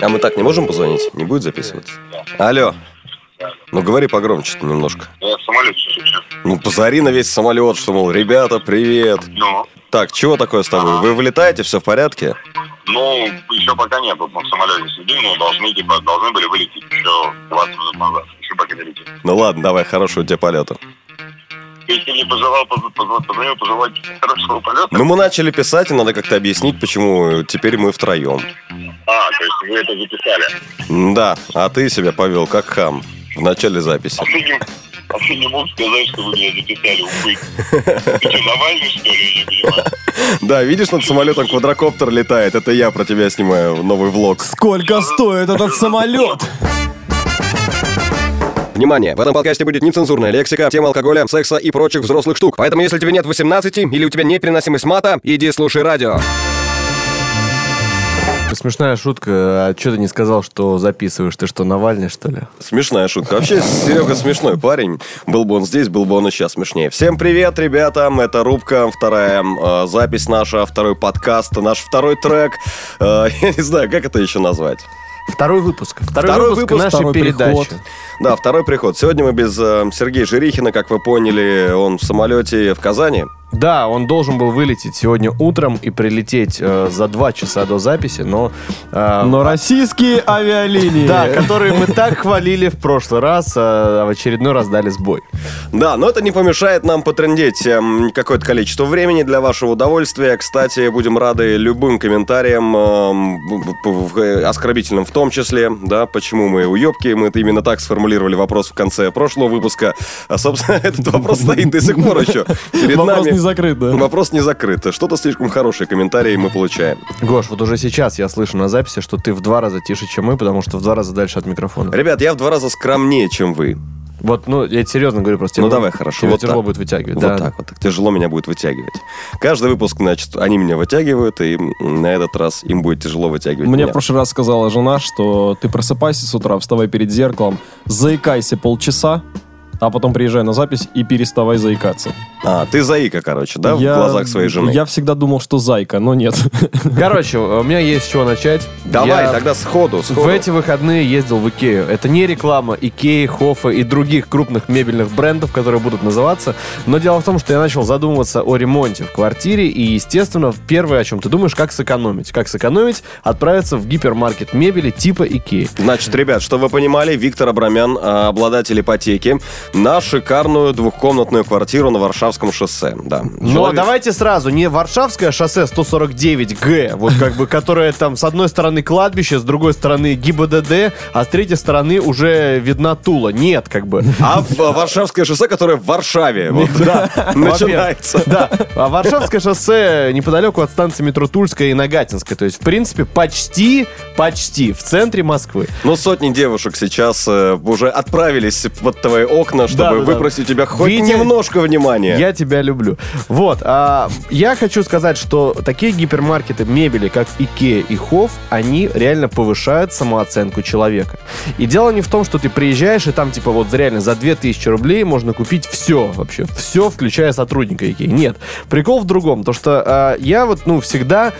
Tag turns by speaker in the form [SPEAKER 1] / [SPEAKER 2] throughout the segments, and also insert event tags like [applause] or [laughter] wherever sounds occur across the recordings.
[SPEAKER 1] А мы так не можем позвонить? Не будет записываться? Алло. Ну, говори погромче немножко.
[SPEAKER 2] Я в самолете сейчас.
[SPEAKER 1] Ну, позори на весь самолет, что, мол, ребята, привет.
[SPEAKER 2] Ну,
[SPEAKER 1] Так, чего такое с тобой? Вы вылетаете, все в порядке?
[SPEAKER 2] ну, еще пока нет, мы в самолете сидим, но должны, типа, должны были вылететь еще 20 минут назад. Еще пока не летим.
[SPEAKER 1] Ну ладно, давай, хорошего тебе полета.
[SPEAKER 2] Если ты мне пожелал, поз- поз- позвонил пожелать хорошего полета.
[SPEAKER 1] Ну, мы начали писать, и надо как-то объяснить, почему теперь мы втроем.
[SPEAKER 2] А, то есть вы это записали.
[SPEAKER 1] Да, а ты себя повел как хам в начале записи.
[SPEAKER 2] А ты не, а ты не мог сказать, что вы меня записали, увы. Ты что, Навальный, что ли, я не понимаю?
[SPEAKER 1] Да, видишь, над самолетом квадрокоптер летает. Это я про тебя снимаю новый влог.
[SPEAKER 3] Сколько стоит этот самолет?
[SPEAKER 1] Внимание! В этом подкасте будет нецензурная лексика, тема алкоголя, секса и прочих взрослых штук. Поэтому, если тебе нет 18 или у тебя непереносимость мата, иди слушай радио.
[SPEAKER 4] Смешная шутка. А что ты не сказал, что записываешь? Ты что, Навальный, что ли?
[SPEAKER 1] Смешная шутка. Вообще, Серега смешной парень. Был бы он здесь, был бы он и сейчас смешнее. Всем привет, ребята. Это рубка, вторая э, запись наша, второй подкаст, наш второй трек. Э, [laughs] я не знаю, как это еще назвать.
[SPEAKER 4] Второй выпуск. Второй,
[SPEAKER 1] Второй
[SPEAKER 4] выпуск,
[SPEAKER 1] выпуск,
[SPEAKER 4] нашей
[SPEAKER 3] второй
[SPEAKER 4] передачи.
[SPEAKER 3] приход.
[SPEAKER 1] Да, второй приход. Сегодня мы без э, Сергея Жирихина, как вы поняли, он в самолете в Казани.
[SPEAKER 4] Да, он должен был вылететь сегодня утром и прилететь э, за два часа до записи, но... э,
[SPEAKER 3] Но российские авиалинии. [laughs]
[SPEAKER 4] Да, которые мы так хвалили в прошлый раз, а в очередной раз дали сбой.
[SPEAKER 1] Да, но это не помешает нам потрендеть эм, какое-то количество времени для вашего удовольствия. Кстати, будем рады любым комментариям, эм, э, оскорбительным в том числе, да, почему мы уебки. Мы это именно так сформулировали вопрос в конце прошлого выпуска. А, собственно, [laughs] этот вопрос стоит до сих пор еще перед нами.
[SPEAKER 3] Не закрыт, да?
[SPEAKER 1] Вопрос не закрыт. Что-то слишком хорошие комментарии мы получаем.
[SPEAKER 4] Гош, вот уже сейчас я слышу на записи, что ты в два раза тише, чем мы, потому что в два раза дальше от микрофона.
[SPEAKER 1] Ребят, я в два раза скромнее, чем вы.
[SPEAKER 4] Вот, ну, я серьезно говорю, просто
[SPEAKER 1] Ну,
[SPEAKER 4] тебе
[SPEAKER 1] давай, хорошо,
[SPEAKER 4] тебе
[SPEAKER 1] вот
[SPEAKER 4] тяжело
[SPEAKER 1] так.
[SPEAKER 4] будет вытягивать.
[SPEAKER 1] Вот
[SPEAKER 4] да.
[SPEAKER 1] так вот. Так тяжело меня будет вытягивать. Каждый выпуск, значит, они меня вытягивают, и на этот раз им будет тяжело вытягивать
[SPEAKER 3] Мне
[SPEAKER 1] меня.
[SPEAKER 3] в прошлый раз сказала жена, что ты просыпайся с утра, вставай перед зеркалом, заикайся полчаса, а потом приезжай на запись и переставай заикаться.
[SPEAKER 1] А, ты заика, короче, да,
[SPEAKER 3] Я-
[SPEAKER 1] в глазах своей жены?
[SPEAKER 3] Я всегда думал, что зайка, но нет.
[SPEAKER 4] Короче, у меня есть с чего начать.
[SPEAKER 1] Давай,
[SPEAKER 4] Я
[SPEAKER 1] тогда сходу, сходу.
[SPEAKER 4] В эти выходные ездил в Икею. Это не реклама Икеи, Хофа и других крупных мебельных брендов, которые будут называться. Но дело в том, что я начал задумываться о ремонте в квартире. И, естественно, первое, о чем ты думаешь, как сэкономить. Как сэкономить? Отправиться в гипермаркет мебели типа Икеи.
[SPEAKER 1] Значит, ребят, чтобы вы понимали, Виктор Абрамян, а, обладатель ипотеки, на шикарную двухкомнатную квартиру на Варшавском шоссе. Да.
[SPEAKER 4] Но
[SPEAKER 1] Человек-
[SPEAKER 4] давайте сразу, не Варшавское шоссе 149Г, вот как бы, которое там с одной стороны кладбище, с другой стороны ГИБДД, а с третьей стороны уже видна Тула. Нет, как бы.
[SPEAKER 1] А а, Варшавское шоссе, которое в Варшаве, вот, [laughs]
[SPEAKER 4] Да, [laughs]
[SPEAKER 1] начинается.
[SPEAKER 4] Да, а Варшавское шоссе неподалеку от станции метро Тульская и Нагатинская. То есть, в принципе, почти, почти в центре Москвы.
[SPEAKER 1] Ну, сотни девушек сейчас э, уже отправились под твои окна, чтобы
[SPEAKER 4] Да, да, да.
[SPEAKER 1] выпросить у тебя хоть
[SPEAKER 4] Витя,
[SPEAKER 1] немножко внимания.
[SPEAKER 4] Я тебя люблю. Вот, а, я хочу сказать, что такие гипермаркеты мебели, как Икея и Хофф, они реально повышают самооценку человека. И дело не в том, что ты приезжаешь, и там, типа, вот реально за 2000 рублей можно купить все вообще. Все, включая сотрудника Икеи. Нет. Прикол в другом. То, что а, я вот, ну, всегда...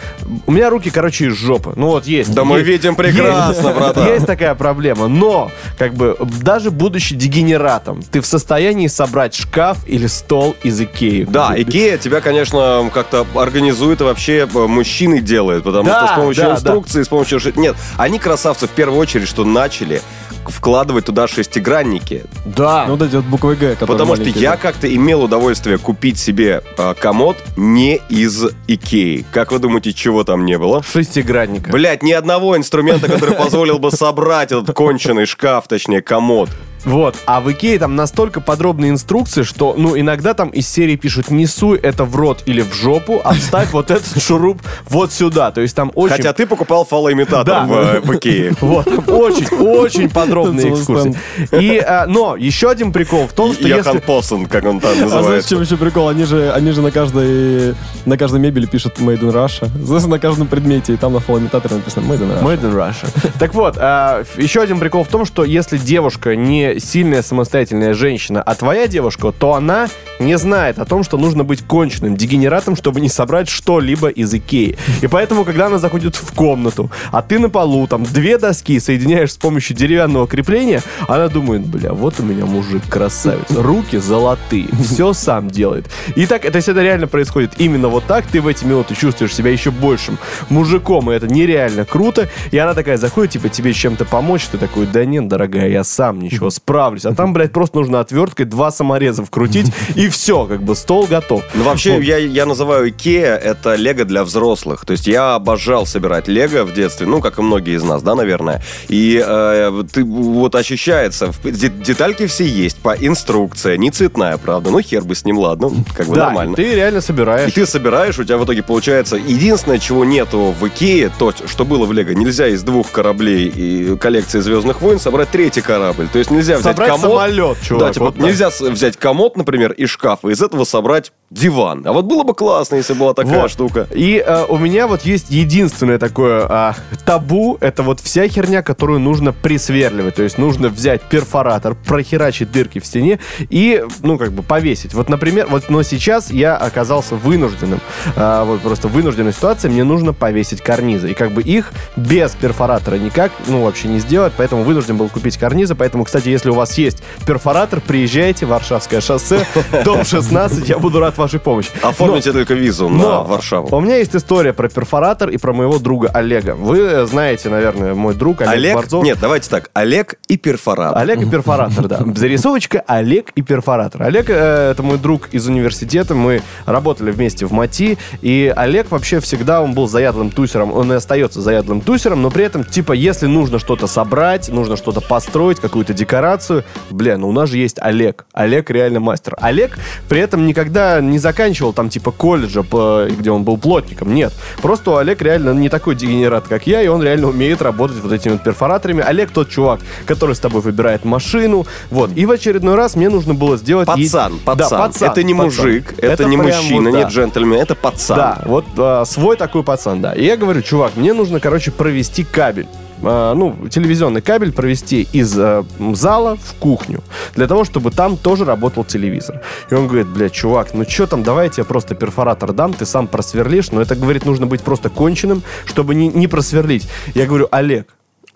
[SPEAKER 4] У меня руки, короче, из жопы. Ну, вот есть.
[SPEAKER 1] Да мы
[SPEAKER 4] Есть-
[SPEAKER 1] видим прекрасно, [laughs]
[SPEAKER 4] есть-
[SPEAKER 1] братан.
[SPEAKER 4] Есть такая проблема. Но, как бы, даже будучи дегенератом, ты в состоянии собрать шкаф или стол из Икеи.
[SPEAKER 1] Да, Икея тебя, конечно, как-то организует и вообще э, мужчиной делает, потому
[SPEAKER 4] Да,
[SPEAKER 1] что с помощью
[SPEAKER 4] да,
[SPEAKER 1] инструкции, с помощью... Нет, они красавцы в первую очередь, что начали вкладывать туда шестигранники.
[SPEAKER 4] Да.
[SPEAKER 3] Ну, вот эти вот буквы Г,
[SPEAKER 1] Потому что я
[SPEAKER 3] да.
[SPEAKER 1] как-то имел удовольствие купить себе э, комод не из Икеи. Как вы думаете, чего там не было?
[SPEAKER 4] Шестигранника.
[SPEAKER 1] Блять, ни одного инструмента, который позволил бы собрать этот конченый шкаф, точнее, комод.
[SPEAKER 4] Вот. А в Икее там настолько подробные инструкции, что, ну, иногда там из серии пишут «Не суй это в рот или в жопу, а вставь вот этот шуруп вот сюда». То есть там очень...
[SPEAKER 1] Хотя ты покупал фалоимитатор
[SPEAKER 4] Да.
[SPEAKER 1] в, э, в Икее. [laughs]
[SPEAKER 4] Вот, очень, очень подробные экскурсии. И, а, но еще один прикол в том, что если...
[SPEAKER 1] Поссон, как он там
[SPEAKER 3] А знаешь,
[SPEAKER 1] называется.
[SPEAKER 3] чем еще прикол? Они же, они же на каждой, на каждой мебели пишут Made in Russia. Знаешь, на каждом предмете, и там на фалоимитаторе написано Made in Russia.
[SPEAKER 4] Made in Russia. Так вот, а, еще один прикол в том, что если девушка не сильная самостоятельная женщина, а твоя девушка, то она не знает о том, что нужно быть конченным дегенератом, чтобы не собрать что-либо из Икеи. И поэтому, когда она заходит в комнату, а ты на полу, там, две доски соединяешь с помощью деревянного крепления, она думает, бля, вот у меня мужик красавец, руки золотые, все сам делает. И так, это, это реально происходит именно вот так, ты в эти минуты чувствуешь себя еще большим мужиком, и это нереально круто. И она такая заходит, типа, тебе чем-то помочь, ты такой, да нет, дорогая, я сам ничего справлюсь. А там, блядь, просто нужно отверткой два самореза вкрутить, и все, как бы стол готов.
[SPEAKER 1] Ну, вообще, я, я называю Икея это лего для взрослых. То есть я обожал собирать лего в детстве, ну, как и многие из нас, да, наверное. И э, ты вот ощущается, детальки все есть, по инструкции, не цветная, правда. Ну, хер бы с ним, ладно, как бы
[SPEAKER 4] Да,
[SPEAKER 1] нормально.
[SPEAKER 4] и ты реально
[SPEAKER 1] И
[SPEAKER 4] собираешь.
[SPEAKER 1] ты собираешь, у тебя в итоге получается единственное, чего нету в Икее, то, что было в Лего. Нельзя из двух кораблей и коллекции Звездных войн собрать третий корабль. То есть нельзя взять
[SPEAKER 4] Собрать
[SPEAKER 1] комод.
[SPEAKER 4] самолет, чувак.
[SPEAKER 1] да, типа
[SPEAKER 4] вот
[SPEAKER 1] нельзя взять комод, например, из шкафа, и из этого собрать диван. А вот было бы классно, если была такая
[SPEAKER 4] Вот.
[SPEAKER 1] штука.
[SPEAKER 4] И э, у меня вот есть единственное такое а, табу, это вот вся херня, которую нужно присверливать. То есть нужно взять перфоратор, прохерачить дырки в стене и, ну, как бы повесить. Вот, например, вот, но сейчас я оказался вынужденным, а, вот просто вынужденной ситуации, мне нужно повесить карнизы. И как бы их без перфоратора никак, ну, вообще не сделать, поэтому вынужден был купить карнизы. Поэтому, кстати, если у вас есть перфоратор, приезжайте, Варшавское шоссе, дом 16, я буду рад вашей помощи.
[SPEAKER 1] Оформите только визу на
[SPEAKER 4] Но
[SPEAKER 1] Варшаву.
[SPEAKER 4] У меня есть история про перфоратор и про моего друга Олега. Вы э, знаете, наверное, мой друг Олег,
[SPEAKER 1] Олег,
[SPEAKER 4] Борзов.
[SPEAKER 1] нет, давайте так, Олег и перфоратор.
[SPEAKER 4] Олег и перфоратор, да. [laughs] Зарисовочка Олег и перфоратор. Олег э, это мой друг из университета. Мы работали вместе в МАТИ. И Олег вообще всегда он был заядлым тусером. Он и остается заядлым тусером, но при этом, типа, если нужно что-то собрать, нужно что-то построить, какую-то декорацию, бля, ну у нас же есть Олег. Олег реально мастер. Олег при этом никогда не заканчивал там, типа, колледжа, где он был плотником. Нет. Просто Олег реально не такой дегенерат, как я, и он реально умеет работать вот этими вот перфораторами. Олег тот чувак, который с тобой выбирает машину. Вот. И в очередной раз мне нужно было сделать... е-
[SPEAKER 1] Пацан,
[SPEAKER 4] Да,
[SPEAKER 1] пацан.
[SPEAKER 4] пацан,
[SPEAKER 1] Это не
[SPEAKER 4] пацан.
[SPEAKER 1] мужик, это, не
[SPEAKER 4] прям
[SPEAKER 1] мужчина,
[SPEAKER 4] вот, да.
[SPEAKER 1] не джентльмен, это пацан.
[SPEAKER 4] Да, вот а, свой такой пацан, да. И я говорю, чувак, мне нужно, короче, провести кабель. А, ну, телевизионный кабель провести из м, зала в кухню. Для того, чтобы там тоже работал телевизор. И он говорит, бля, чувак, ну что там, давай я тебе просто перфоратор дам, ты сам просверлишь. Но это, говорит, нужно быть просто конченым, чтобы не, не просверлить. Я говорю, Олег,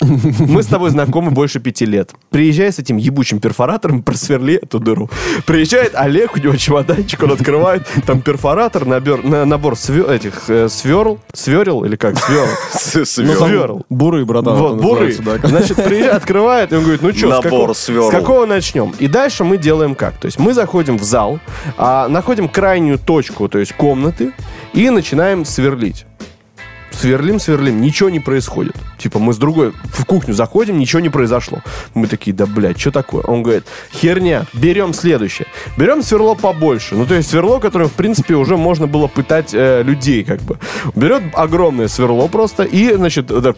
[SPEAKER 4] мы с тобой знакомы больше пяти лет. Приезжай с этим ебучим перфоратором, просверли эту дыру. Приезжает Олег, у него чемоданчик, он открывает, там перфоратор, набор, на- набор све- этих э, сверл, сверил или как, сверл.
[SPEAKER 1] С- с-
[SPEAKER 3] Ну, там
[SPEAKER 4] Сверл.
[SPEAKER 3] Буры, братан.
[SPEAKER 4] Вот,
[SPEAKER 3] это
[SPEAKER 4] буры.
[SPEAKER 3] называется, да.
[SPEAKER 4] Значит, приезжает, открывает, и он говорит, ну что, с,
[SPEAKER 1] Набор
[SPEAKER 4] какого-
[SPEAKER 1] сверл.
[SPEAKER 4] с какого начнем? И дальше мы делаем как? То есть мы заходим в зал, а, находим крайнюю точку, то есть комнаты, и начинаем сверлить. Сверлим, сверлим, ничего не происходит. Типа мы с другой в кухню заходим, ничего не произошло. Мы такие, да, блядь, что такое? Он говорит, херня, берем следующее. Берем сверло побольше. Ну, то есть сверло, которым, в принципе, уже можно было пытать э, людей, как бы. Берет огромное сверло просто и, значит, так,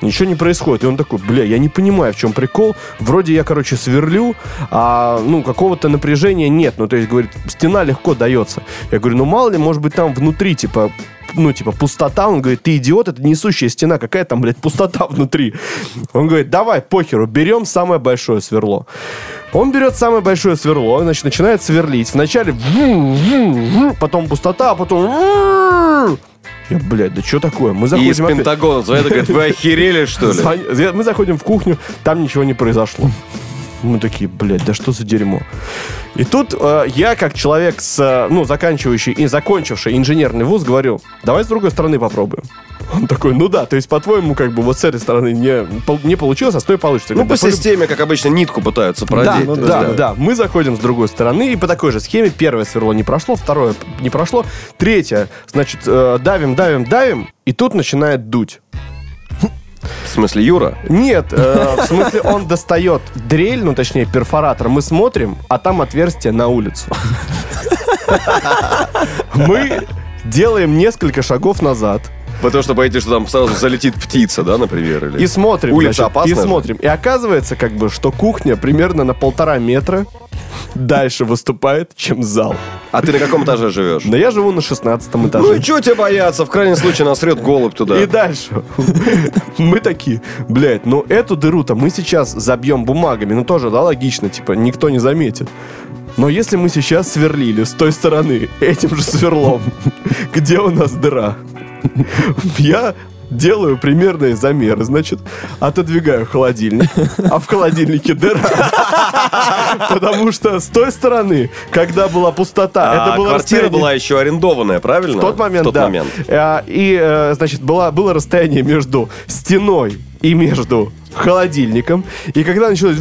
[SPEAKER 4] ничего не происходит. И он такой, бля, я не понимаю, в чем прикол. Вроде я, короче, сверлю, а, ну, какого-то напряжения нет. Ну, то есть, говорит, стена легко дается. Я говорю, ну, мало ли, может быть, там внутри, типа, ну, типа, пустота. Он говорит, ты идиот, это несущая стена. Какая там, блядь, пустота [laughs] внутри? Он говорит, давай, похеру, берем самое большое сверло. Он берет самое большое сверло, значит, начинает сверлить. Вначале потом пустота, а потом... Я, блядь, да что такое? Мы
[SPEAKER 1] И
[SPEAKER 4] заходим
[SPEAKER 1] из
[SPEAKER 4] опять-
[SPEAKER 1] Пентагона звонят и говорят, вы охерели, что ли?
[SPEAKER 4] Мы заходим в кухню, там ничего не произошло. Мы такие, блядь, да что за дерьмо? И тут э, я, как человек, с, э, ну, заканчивающий и закончивший инженерный вуз, говорю, давай с другой стороны попробуем. Он такой, ну да, то есть, по-твоему, как бы вот с этой стороны не, не получилось, а с той получится.
[SPEAKER 1] Ну, по
[SPEAKER 4] «Да
[SPEAKER 1] системе, как обычно, нитку пытаются
[SPEAKER 4] да,
[SPEAKER 1] продеть.
[SPEAKER 4] ну
[SPEAKER 1] То
[SPEAKER 4] да,
[SPEAKER 1] есть,
[SPEAKER 4] да, Мы заходим с другой стороны и по такой же схеме. Первое сверло не прошло, второе не прошло, третье, значит, э, давим, давим, давим, и тут начинает дуть.
[SPEAKER 1] В смысле, Юра?
[SPEAKER 4] Нет, э, в смысле он достает дрель, ну точнее перфоратор, мы смотрим, а там отверстие на улицу. [laughs] Мы делаем несколько шагов назад,
[SPEAKER 1] Потому что боитесь, что там сразу залетит птица, да, например? Или...
[SPEAKER 4] И смотрим.
[SPEAKER 1] Улица
[SPEAKER 4] значит,
[SPEAKER 1] опасная
[SPEAKER 4] И
[SPEAKER 1] же.
[SPEAKER 4] смотрим. И оказывается, как бы, что кухня примерно на полтора метра дальше выступает, чем зал.
[SPEAKER 1] А ты на каком этаже живешь?
[SPEAKER 4] Но я живу на 16
[SPEAKER 1] Ну
[SPEAKER 4] этаже.
[SPEAKER 1] и что тебе бояться? В крайнем случае насрет голубь туда.
[SPEAKER 4] И дальше. [laughs] Мы такие, блядь, ну эту дыру-то мы сейчас забьем бумагами. Ну тоже, да, логично, типа, никто не заметит. Но если мы сейчас сверлили с той стороны этим же сверлом, [laughs] где у нас дыра, [laughs] я делаю примерные замеры, значит, отодвигаю холодильник, а в холодильнике дыра. [laughs] Потому что с той стороны, когда была пустота,
[SPEAKER 1] А
[SPEAKER 4] это было
[SPEAKER 1] квартира была еще арендованная, правильно?
[SPEAKER 4] в тот момент,
[SPEAKER 1] В тот
[SPEAKER 4] да.
[SPEAKER 1] момент.
[SPEAKER 4] А, и, э, значит, была, было расстояние между стеной и между холодильником. И когда началось...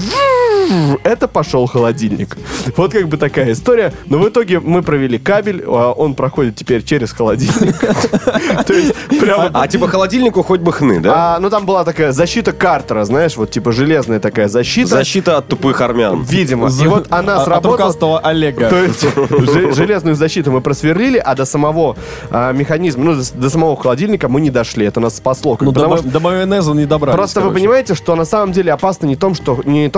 [SPEAKER 4] Это пошел холодильник. Вот как бы такая история. Но в итоге мы провели кабель, а он проходит теперь через холодильник. То есть прямо...
[SPEAKER 1] А типа холодильнику хоть бы хны, да?
[SPEAKER 4] А, ну там была такая защита Картера, знаешь, вот типа железная такая защита.
[SPEAKER 1] Защита от тупых армян.
[SPEAKER 4] Видимо. И вот она
[SPEAKER 3] От- От
[SPEAKER 4] сработала.
[SPEAKER 3] рукастого Олега.
[SPEAKER 4] То есть же- железную защиту мы просверлили, а до самого а, механизма, ну, до, самого холодильника мы не дошли. Это нас спасло.
[SPEAKER 3] Ну, до, майонеза не добрались.
[SPEAKER 4] Просто вы понимаете, что на самом деле опасно не то,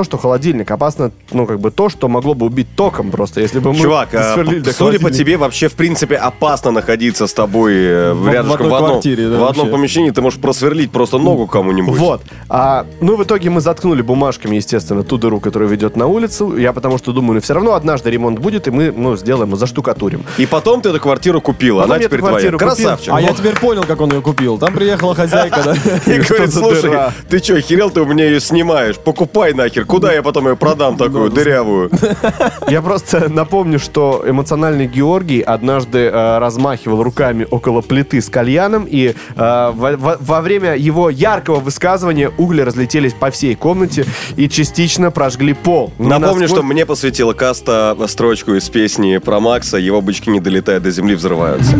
[SPEAKER 4] что холодильник, опасно, ну, как бы то, что могло бы убить током просто, если бы мы
[SPEAKER 1] Чувак, [laughs] а, судя по тебе, вообще, в принципе, опасно находиться с тобой э,
[SPEAKER 3] В-
[SPEAKER 1] рядышком
[SPEAKER 3] в
[SPEAKER 1] одном,
[SPEAKER 3] квартире, да,
[SPEAKER 1] в одном помещении. Ты можешь просверлить просто ногу кому-нибудь.
[SPEAKER 4] Вот. А, ну, в итоге мы заткнули бумажками, естественно, ту дыру, которая ведет на улицу. Я потому что думаю, ну, все равно однажды ремонт будет, и мы, ну, сделаем, заштукатурим.
[SPEAKER 1] И потом ты эту квартиру купила.
[SPEAKER 4] Потом
[SPEAKER 1] Она теперь твоя.
[SPEAKER 4] квартиру купил.
[SPEAKER 1] Красавчик.
[SPEAKER 3] А я теперь понял, как он ее купил. Там приехала хозяйка, да? [laughs]
[SPEAKER 1] И говорит, слушай,
[SPEAKER 4] дыра?»
[SPEAKER 1] ты что, херел ты у меня ее снимаешь? Покупай нахер. Куда я потом ее продам такую дырявую? [laughs]
[SPEAKER 4] Я просто напомню, что эмоциональный Георгий однажды э, размахивал руками около плиты с кальяном, и э, во, во- во время его яркого высказывания угли разлетелись по всей комнате и частично прожгли пол. Ну,
[SPEAKER 1] Напомню,
[SPEAKER 4] насколько-
[SPEAKER 1] что мне посвятила Каста строчку из песни про Макса «Его бычки не долетают до земли, взрываются».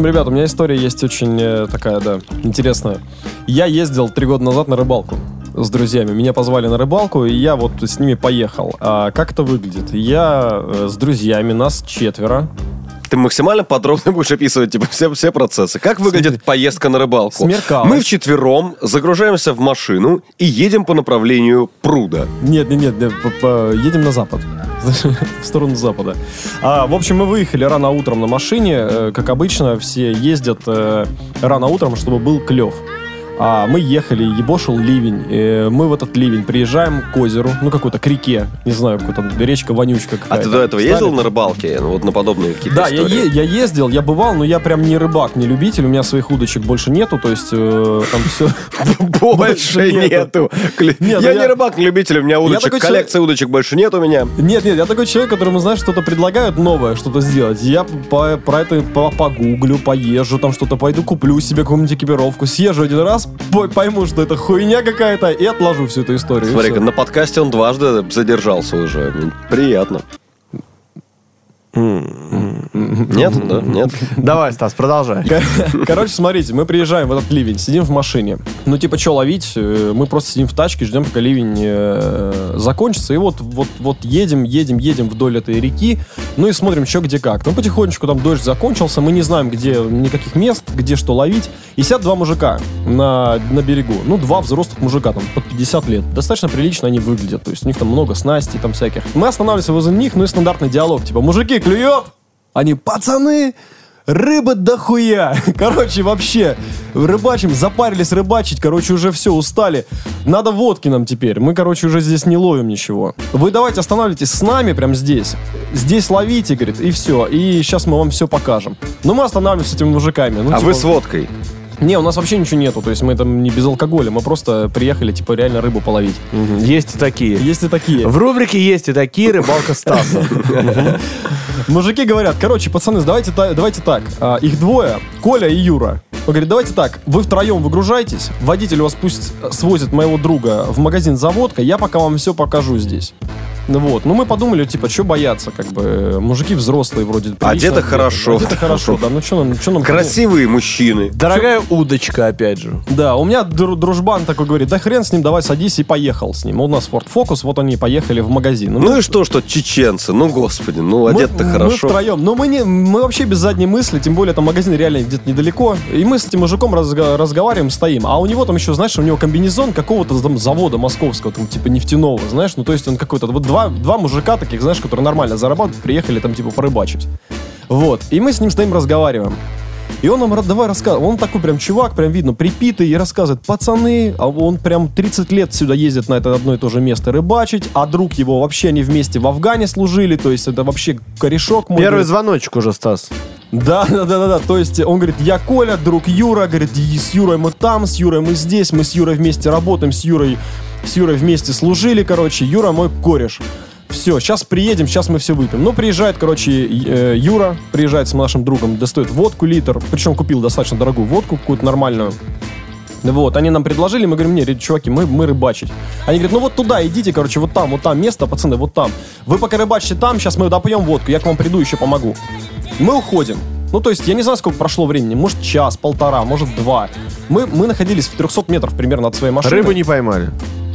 [SPEAKER 3] Общем, ребят, у меня история есть очень э, такая, да, интересная. Я ездил три года назад на рыбалку с друзьями. Меня позвали на рыбалку, и я вот с ними поехал. А как это выглядит? Я э, с друзьями, нас четверо.
[SPEAKER 1] Ты максимально подробно будешь описывать типа, все, все процессы. Как выглядит поездка на рыбалку?
[SPEAKER 3] Смеркалось.
[SPEAKER 1] Мы вчетвером загружаемся в машину и едем по направлению пруда.
[SPEAKER 3] Нет, нет, нет, едем на запад. [laughs] В сторону запада. А, в общем, мы выехали рано утром на машине. Э, Как обычно, все ездят э, рано утром, чтобы был клев. А мы ехали, ебошил ливень. Э, Мы в этот ливень приезжаем к озеру, ну какой-то к реке, не знаю, какой-то речка вонючка
[SPEAKER 1] А
[SPEAKER 3] какая-то.
[SPEAKER 1] ты до этого
[SPEAKER 3] Встали.
[SPEAKER 1] ездил на рыбалке? Ну, вот на подобные какие-то
[SPEAKER 3] Да, я, е- я ездил, я бывал, но я прям не рыбак, не любитель, у меня своих удочек больше нету, то есть э, там все... [laughs]
[SPEAKER 1] Больше нету.
[SPEAKER 3] Ну
[SPEAKER 1] Я не рыбак, не любитель, у меня удочек, коллекция удочек больше нет у меня.
[SPEAKER 3] Нет, нет, я такой человек, которому, знаешь, что-то предлагают новое, что-то сделать. Я по, про это по- погуглю, поезжу, там что-то пойду, куплю себе какую-нибудь экипировку, съезжу один раз, пойму, что это хуйня какая-то, и отложу всю эту историю.
[SPEAKER 1] Смотри, на подкасте он дважды задержался уже. Приятно. Нет, да, нет.
[SPEAKER 4] Давай, Стас, продолжай.
[SPEAKER 3] Кор- Короче, смотрите, мы приезжаем в этот ливень, сидим в машине. Ну, типа, что ловить? Э, Мы просто сидим в тачке, ждем, пока ливень э, закончится. И вот, вот, вот едем, едем, едем вдоль этой реки, ну и смотрим, что где как. Ну, потихонечку там дождь закончился, мы не знаем, где никаких мест, где что ловить. И сидят два мужика на, на берегу. Ну, два взрослых мужика, там, под 50 лет. Достаточно прилично они выглядят. То есть у них там много снастей там всяких. Мы останавливаемся возле них, ну и стандартный диалог. Типа, мужики, клюет? Они, пацаны, рыба дохуя. [laughs] Короче, вообще, рыбачим, запарились рыбачить, короче, уже все, устали. Надо водки нам теперь. Мы, короче, уже здесь не ловим ничего. Вы давайте останавливайтесь с нами прям здесь. Здесь ловите, говорит, и все. И сейчас мы вам все покажем. Но мы останавливаемся с этими мужиками. Ну,
[SPEAKER 1] А
[SPEAKER 3] типа,
[SPEAKER 1] вы с водкой?
[SPEAKER 3] Не, у нас вообще ничего нету. То есть мы там не без алкоголя. Мы просто приехали, типа, реально рыбу половить.
[SPEAKER 4] Мгм. Есть и такие.
[SPEAKER 3] Есть и такие.
[SPEAKER 4] В рубрике есть и такие рыбалка Стаса.
[SPEAKER 3] Мужики говорят, короче, пацаны, давайте, давайте так. А, их двое, Коля и Юра. Он говорит, давайте так, вы втроем выгружайтесь, водитель вас пусть свозит моего друга в магазин за водкой, я пока вам все покажу здесь. Ну вот. Ну, мы подумали, типа, что бояться, как бы, мужики взрослые вроде. прилично
[SPEAKER 1] Одеты
[SPEAKER 3] одеты.
[SPEAKER 1] хорошо.
[SPEAKER 3] Одеты хорошо, да. Ну, что нам, что нам...
[SPEAKER 1] Красивые мужчины.
[SPEAKER 4] Дорогая удочка, опять же.
[SPEAKER 3] Да, у меня дру- дружбан такой говорит, да хрен с ним, давай садись и поехал с ним. У нас Ford Focus, вот они поехали в магазин.
[SPEAKER 1] Ну и что, что чеченцы? Ну, господи, ну,
[SPEAKER 3] мы,
[SPEAKER 1] одет-то
[SPEAKER 3] мы
[SPEAKER 1] хорошо.
[SPEAKER 3] втроем. Но мы, не, мы вообще без задней мысли, тем более там магазин реально где-то недалеко. И мы с этим мужиком разга- разговариваем, стоим. А у него там еще, знаешь, у него комбинезон какого-то там завода московского, там типа нефтяного, знаешь. Ну то есть он какой-то, вот два, два мужика таких, знаешь, которые нормально зарабатывают, приехали там типа порыбачить. Вот. И мы с ним стоим, разговариваем. И он нам давай рассказывай. Он такой прям чувак, прям видно, припитый, и рассказывает, пацаны, а он прям 30 лет сюда ездит на это одно и то же место рыбачить, а друг его вообще они вместе в Афгане служили, то есть это вообще корешок мой.
[SPEAKER 4] Первый
[SPEAKER 3] говорит.
[SPEAKER 4] звоночек уже, Стас.
[SPEAKER 3] Да, [laughs] да, да, да, да. То есть он говорит, я Коля, друг Юра, говорит, с Юрой мы там, с Юрой мы здесь, мы с Юрой вместе работаем, с Юрой, с Юрой вместе служили, короче, Юра мой кореш. Все, сейчас приедем, сейчас мы все выпьем. Ну, приезжает, короче, э, Юра, приезжает с нашим другом, достает водку литр, причем купил достаточно дорогую водку, какую-то нормальную. Вот, они нам предложили, мы говорим, не, чуваки, мы, мы рыбачить. Они говорят, ну вот туда идите, короче, вот там, вот там место, пацаны, вот там. Вы пока рыбачите там, сейчас мы допьем водку, я к вам приду, еще помогу. Мы уходим. Ну, то есть, я не знаю, сколько прошло времени, может, час, полтора, может, два. Мы, мы находились в 300 метров примерно от своей машины.
[SPEAKER 4] Рыбу не поймали.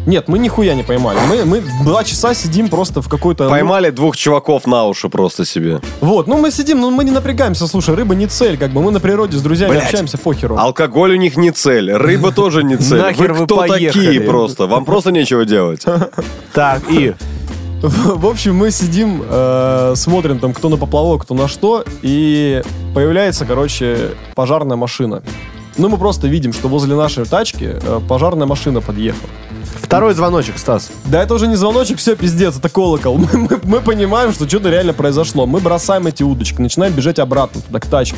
[SPEAKER 3] Нет, мы нихуя не поймали. Мы, мы два часа сидим просто в какой-то... ну,
[SPEAKER 1] Поймали двух чуваков на уши просто себе.
[SPEAKER 3] вот, ну мы сидим, ну мы не напрягаемся, слушай, рыба не цель, как бы мы на природе с друзьями
[SPEAKER 1] Блядь.
[SPEAKER 3] общааемся, похеру.
[SPEAKER 1] Алкоголь у них не цель, рыба тоже не цель.
[SPEAKER 4] Нахер вы
[SPEAKER 1] кто такие просто? Вам просто нечего делать. [laughs]
[SPEAKER 4] Так, и...
[SPEAKER 3] В в общем, мы сидим, э, смотрим там, кто на поплавок, кто на что, и появляется, короче, пожарная машина. Ну, мы просто видим, что возле нашей тачки э, пожарная машина подъехала.
[SPEAKER 4] Второй звоночек, Стас.
[SPEAKER 3] Да это уже не звоночек, все, пиздец, это колокол. [laughs] Мы, мы- мы понимаем, что что-то реально произошло. Мы бросаем эти удочки, начинаем бежать обратно туда, к тачке.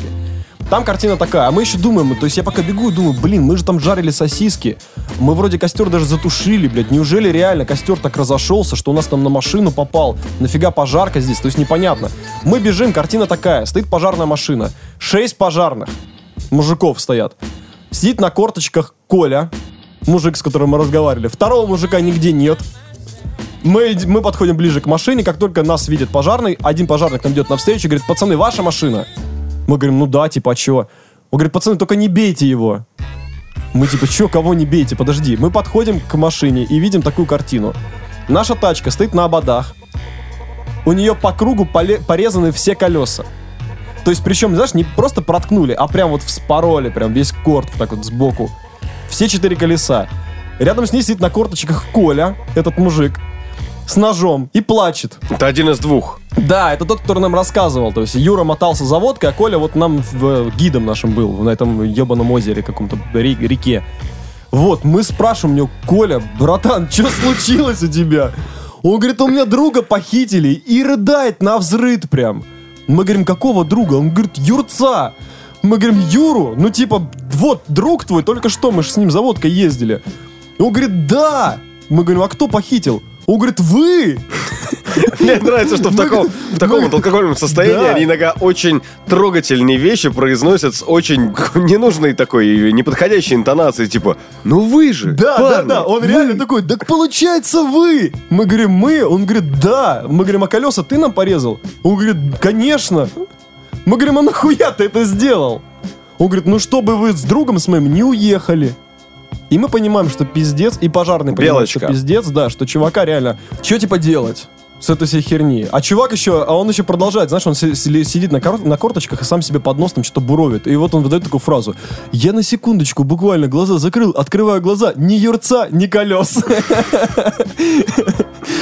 [SPEAKER 3] Там картина такая, а мы еще думаем, то есть я пока бегу, думаю, блин, мы же там жарили сосиски, мы вроде костер даже затушили, блядь, неужели реально костер так разошелся, что у нас там на машину попал, нафига пожарка здесь, то есть непонятно. Мы бежим, картина такая, стоит пожарная машина, шесть пожарных мужиков стоят, сидит на корточках Коля, мужик, с которым мы разговаривали, второго мужика нигде нет, мы, мы подходим ближе к машине, как только нас видит пожарный, один пожарный к нам идет навстречу и говорит, пацаны, ваша машина? Мы говорим, ну да, типа, а чё? Он говорит, пацаны, только не бейте его. Мы типа, чё, кого не бейте? Подожди. Мы подходим к машине и видим такую картину. Наша тачка стоит на ободах. У нее по кругу поле- порезаны все колеса. То есть, причем, знаешь, не просто проткнули, а прям вот вспороли, прям весь корт так вот сбоку. Все четыре колеса. Рядом с ней сидит на корточках Коля, этот мужик, с ножом и плачет.
[SPEAKER 1] Это один из двух.
[SPEAKER 3] Да, это тот, который нам рассказывал. То есть Юра мотался за водкой, а Коля вот нам в, гидом нашим был на этом ебаном озере, каком-то ре- реке. Вот, мы спрашиваем у него, Коля, братан, что случилось у тебя? Он говорит, у меня друга похитили и рыдает на взрыд прям. Мы говорим, какого друга? Он говорит, Юрца. Мы говорим, Юру? Ну типа, вот, друг твой, только что мы же с ним за водкой ездили. И он говорит, да. Мы говорим, а кто похитил? Он говорит, вы!
[SPEAKER 1] Мне нравится, что в [laughs] таком, в таком вот алкогольном состоянии
[SPEAKER 3] Да.
[SPEAKER 1] они иногда очень трогательные вещи произносят с очень [laughs] ненужной такой, неподходящей интонацией, типа, ну вы же,
[SPEAKER 3] Да,
[SPEAKER 1] парни,
[SPEAKER 3] да, да, он
[SPEAKER 1] вы».
[SPEAKER 3] реально такой, так получается вы. Мы говорим, мы, он говорит, да. Мы говорим, а колеса ты нам порезал? Он говорит, конечно. Мы говорим, а нахуя ты это сделал? Он говорит, ну чтобы вы с другом с моим не уехали. И мы понимаем, что пиздец, и пожарный понимает, что
[SPEAKER 1] Белочка.
[SPEAKER 3] пиздец, да, что чувака реально, что типа делать? с этой всей херни. А чувак еще, а он еще продолжает, знаешь, он си- си- сидит на, кор- на корточках и сам себе под там что-то буровит. И вот он выдает такую фразу. Я на секундочку буквально глаза закрыл, открываю глаза, ни юрца, ни колес.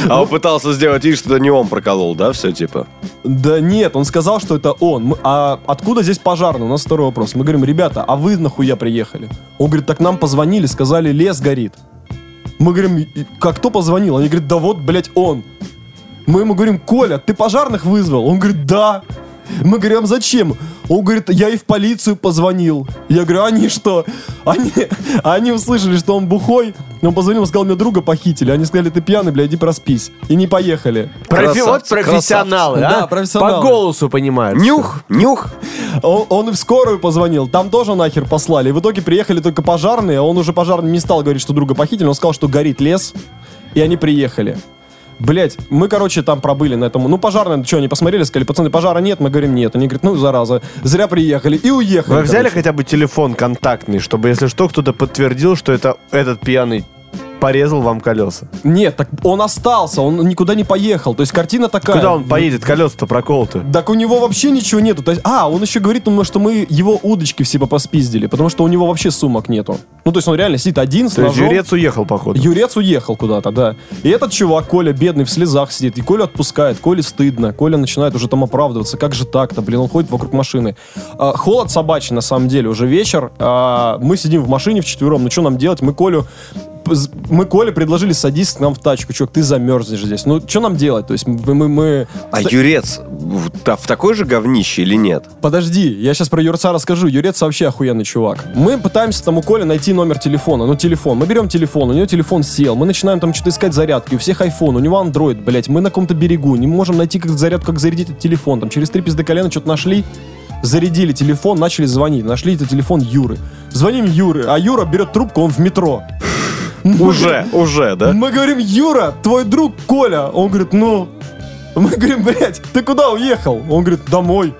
[SPEAKER 1] А он пытался сделать вид, что это не он проколол, да, все типа?
[SPEAKER 3] Да нет, он сказал, что это он. Мы- а откуда здесь пожарный? У нас второй вопрос. Мы говорим, ребята, а вы нахуя приехали? Он говорит, так нам позвонили, сказали, лес горит. Мы говорим, «И- как кто позвонил? Они говорят, да вот, блядь, он. Мы ему говорим, Коля, ты пожарных вызвал? Он говорит, да. Мы говорим, «А зачем? Он говорит, я и в полицию позвонил. Я говорю, они что? Они, они услышали, что он бухой. Он позвонил, сказал, меня друга похитили. Они сказали, ты пьяный, блядь, иди проспись. И не поехали.
[SPEAKER 4] Профи- вот профессионалы,
[SPEAKER 3] красавцы.
[SPEAKER 4] а?
[SPEAKER 3] Да, профессионалы.
[SPEAKER 4] По голосу понимают.
[SPEAKER 1] Нюх, нюх.
[SPEAKER 3] Он, он и в скорую позвонил, там тоже нахер послали. И в итоге приехали только пожарные, он уже пожарный не стал говорить, что друга похитили, он сказал, что горит лес, и они приехали. Блять, мы, короче, там пробыли на этом. Ну, пожарные, что, они посмотрели, сказали, пацаны, пожара нет, мы говорим, нет. Они говорят, ну, зараза, зря приехали. И уехали.
[SPEAKER 4] Вы взяли
[SPEAKER 3] короче.
[SPEAKER 4] хотя бы телефон контактный, чтобы, если что, кто-то подтвердил, что это этот пьяный порезал вам колеса?
[SPEAKER 3] Нет, так он остался, он никуда не поехал. То есть картина такая.
[SPEAKER 4] Куда он поедет? Колеса-то проколоты.
[SPEAKER 3] Так у него вообще ничего нету. То есть, а, он еще говорит, ну, что мы его удочки все поспиздили, потому что у него вообще сумок нету. Ну, то есть он реально сидит один с
[SPEAKER 4] То есть
[SPEAKER 3] ножом.
[SPEAKER 4] Юрец уехал, походу.
[SPEAKER 3] Юрец уехал куда-то, да. И этот чувак, Коля, бедный, в слезах сидит. И Коля отпускает, Коле стыдно. Коля начинает уже там оправдываться. Как же так-то, блин, он ходит вокруг машины. А, холод собачий, на самом деле, уже вечер. А, мы сидим в машине вчетвером. Ну, что нам делать? Мы Колю мы Коле предложили садись к нам в тачку, чувак, ты замерзнешь здесь. Ну, что нам делать? То есть мы... мы, мы-
[SPEAKER 1] А Юрец в, в такой же говнище или нет?
[SPEAKER 3] Подожди, я сейчас про Юрца расскажу. Юрец вообще охуенный чувак. Мы пытаемся там у Коли найти номер телефона. Ну, телефон. Мы берем телефон, у него телефон сел. Мы начинаем там что-то искать зарядки. У всех iPhone, у него Android, блять. Мы на каком-то берегу. Не можем найти как зарядку, как зарядить этот телефон. Там через три пизды колена что-то нашли. Зарядили телефон, начали звонить. Нашли это телефон Юры. Звоним Юры, а Юра берет трубку, он в метро. [laughs]
[SPEAKER 1] Уже, уже, да?
[SPEAKER 3] мы говорим, Юра, твой друг Коля. Он говорит, ну... Мы говорим, блядь, ты куда уехал? Он говорит, домой.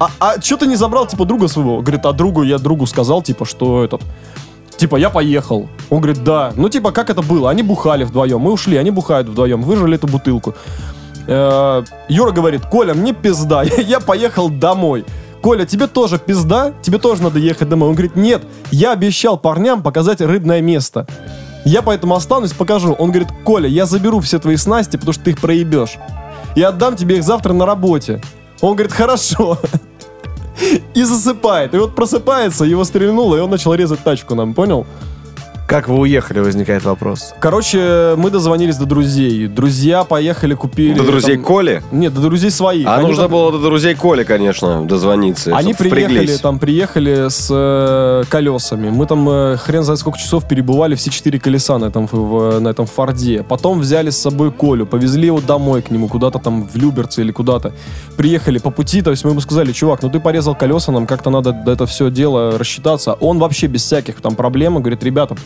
[SPEAKER 3] А, а что ты не забрал, типа, друга своего? Говорит, а другу, я другу сказал, типа, что этот... Типа, я поехал. Он говорит, да. Ну, типа, как это было? Они бухали вдвоем. Мы ушли, они бухают вдвоем. Выжили эту бутылку. Э, Юра говорит, Коля, мне пизда. [laughs] Я поехал домой. Коля, тебе тоже пизда? Тебе тоже надо ехать домой. Он говорит, нет, я обещал парням показать рыбное место. Я поэтому останусь, покажу. Он говорит, Коля, я заберу все твои снасти, потому что ты их проебешь. И отдам тебе их завтра на работе. Он говорит, хорошо. И засыпает. И вот просыпается, его стрельнуло, и он начал резать тачку нам, понял?
[SPEAKER 4] Как вы уехали, возникает вопрос.
[SPEAKER 3] Короче, мы дозвонились до друзей. Друзья поехали, купили...
[SPEAKER 1] До друзей
[SPEAKER 3] там-
[SPEAKER 1] Коли?
[SPEAKER 3] Нет, до друзей своих.
[SPEAKER 1] А
[SPEAKER 3] Они
[SPEAKER 1] нужно
[SPEAKER 3] там-
[SPEAKER 1] было до друзей Коли, конечно, дозвониться.
[SPEAKER 3] Они приехали,
[SPEAKER 1] впряглись.
[SPEAKER 3] там, приехали с э, колесами. Мы там э, хрен знает сколько часов перебывали все четыре колеса на этом, в- на этом Форде. Потом взяли с собой Колю, повезли его домой к нему, куда-то там в Люберцы или куда-то. Приехали по пути, то есть мы ему сказали, чувак, ну ты порезал колеса, нам как-то надо это все дело рассчитаться. Он вообще без всяких там проблем, говорит, ребята,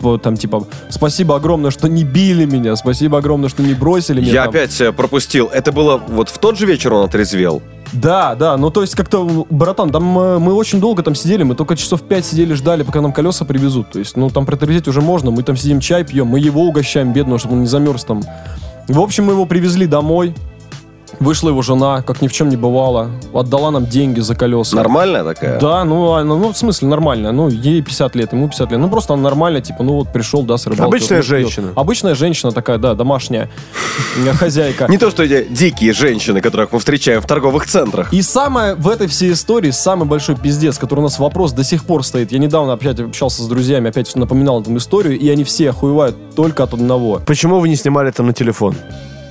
[SPEAKER 3] вот там типа, спасибо огромное, что не били меня, спасибо огромное, что не бросили меня.
[SPEAKER 1] Я
[SPEAKER 3] там».
[SPEAKER 1] опять э, пропустил. Это было вот в тот же вечер он отрезвел?
[SPEAKER 3] Да, да, ну то есть как-то, братан, там э, мы очень долго там сидели, мы только часов 5 сидели, ждали, пока нам колеса привезут. То есть, ну там протрезветь уже можно, мы там сидим чай пьем, мы его угощаем, бедного, чтобы он не замерз там. В общем, мы его привезли домой, вышла его жена, как ни в чем не бывало, отдала нам деньги за колеса.
[SPEAKER 1] Нормальная такая?
[SPEAKER 3] Да, ну, а, ну, ну, в смысле, нормально. Ну, ей 50 лет, ему 50 лет. Ну, просто она нормально, типа, ну, вот пришел, да, с рыбалки.
[SPEAKER 4] Обычная
[SPEAKER 3] вот, пьет.
[SPEAKER 4] женщина.
[SPEAKER 3] Обычная женщина такая, да, домашняя э, хозяйка.
[SPEAKER 1] Не то, что эти дикие женщины, которых мы встречаем в торговых центрах.
[SPEAKER 3] И самое в этой всей истории, самый большой пиздец, который у нас вопрос до сих пор стоит. Я недавно опять общался с друзьями, опять напоминал эту историю, и они все охуевают только от одного.
[SPEAKER 4] Почему вы не снимали это на телефон?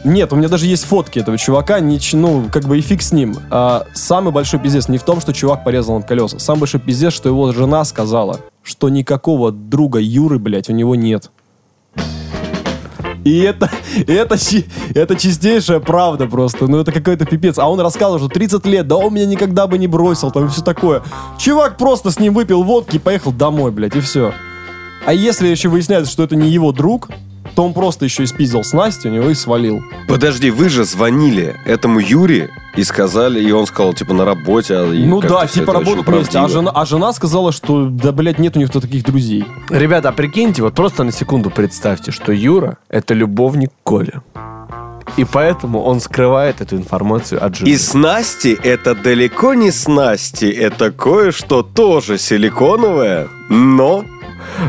[SPEAKER 3] Нет, у меня даже есть фотки этого чувака, нич- ну, как бы и фиг с ним. А, самый большой пиздец не в том, что чувак порезал нам колеса. Самый большой пиздец, что его жена сказала, что никакого друга Юры, блядь, у него нет. И это, [laughs] это, это чистейшая правда просто. Ну, это какой-то пипец. А он рассказывал, что 30 лет, да он меня никогда бы не бросил, там и все такое. Чувак просто с ним выпил водки и поехал домой, блядь, и все. А если еще выясняется, что это не его друг, то он просто еще и спиздил снасти у него и свалил.
[SPEAKER 1] Подожди, вы же звонили этому Юре и сказали, и он сказал, типа, на работе. а,
[SPEAKER 3] ну да, типа работают вместе. А жена, а жена сказала, что да, блядь, нет у них таких друзей.
[SPEAKER 4] Ребята, а прикиньте, вот просто на секунду представьте, что Юра — это любовник Коля. И поэтому он скрывает эту информацию от жены.
[SPEAKER 1] И снасти это далеко не снасти, это кое-что тоже силиконовое, но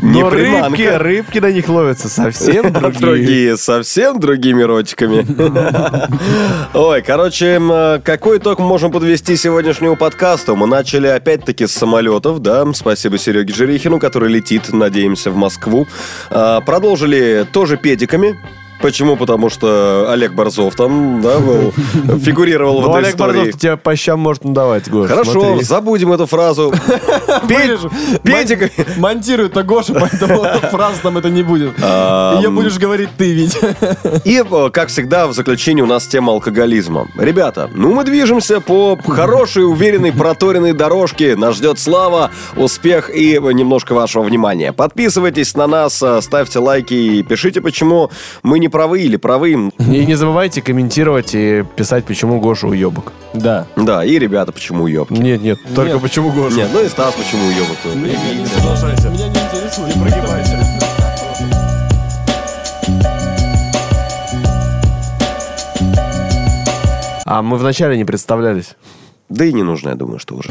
[SPEAKER 1] не
[SPEAKER 4] Но рыбки,
[SPEAKER 1] приманка.
[SPEAKER 4] рыбки на них ловятся совсем [laughs] другие.
[SPEAKER 1] Другие, совсем другими ротиками. [laughs] Ой, короче, э, какой итог мы можем подвести сегодняшнему подкасту? Мы начали опять-таки с самолетов, да, спасибо Сереге Жерихину, который летит, надеемся, в Москву. А, Продолжили тоже педиками. Почему? Потому что Олег Борзов там, да, был, [laughs] фигурировал в
[SPEAKER 4] Ну,
[SPEAKER 1] этой
[SPEAKER 4] Олег
[SPEAKER 1] истории.
[SPEAKER 4] Борзов тебе по щам может надавать, Гош.
[SPEAKER 1] Хорошо,
[SPEAKER 4] смотри.
[SPEAKER 1] забудем эту фразу. [laughs]
[SPEAKER 3] Мон- Монтирует это Гоша, поэтому [laughs] фраз там это не будет. Ее будешь говорить ты ведь.
[SPEAKER 1] И, э, как всегда, в заключении у нас тема алкоголизма. Ребята, ну мы движемся по хорошей, уверенной, проторенной дорожке. Нас ждет слава, успех и немножко вашего внимания. Подписывайтесь на нас, э, ставьте лайки и пишите, почему мы не не правы или правы.
[SPEAKER 4] И не забывайте комментировать и писать, почему Гоша уебок.
[SPEAKER 3] Да.
[SPEAKER 1] Да, и ребята, почему уебки.
[SPEAKER 4] Нет, нет, только
[SPEAKER 3] Нет.
[SPEAKER 4] почему Гоша.
[SPEAKER 1] Нет, ну и Стас, почему уебок.
[SPEAKER 3] Продолжайте. Меня не интересует. Не прогибайся.
[SPEAKER 4] А мы вначале не представлялись.
[SPEAKER 1] Да и не нужно, я думаю, что уже.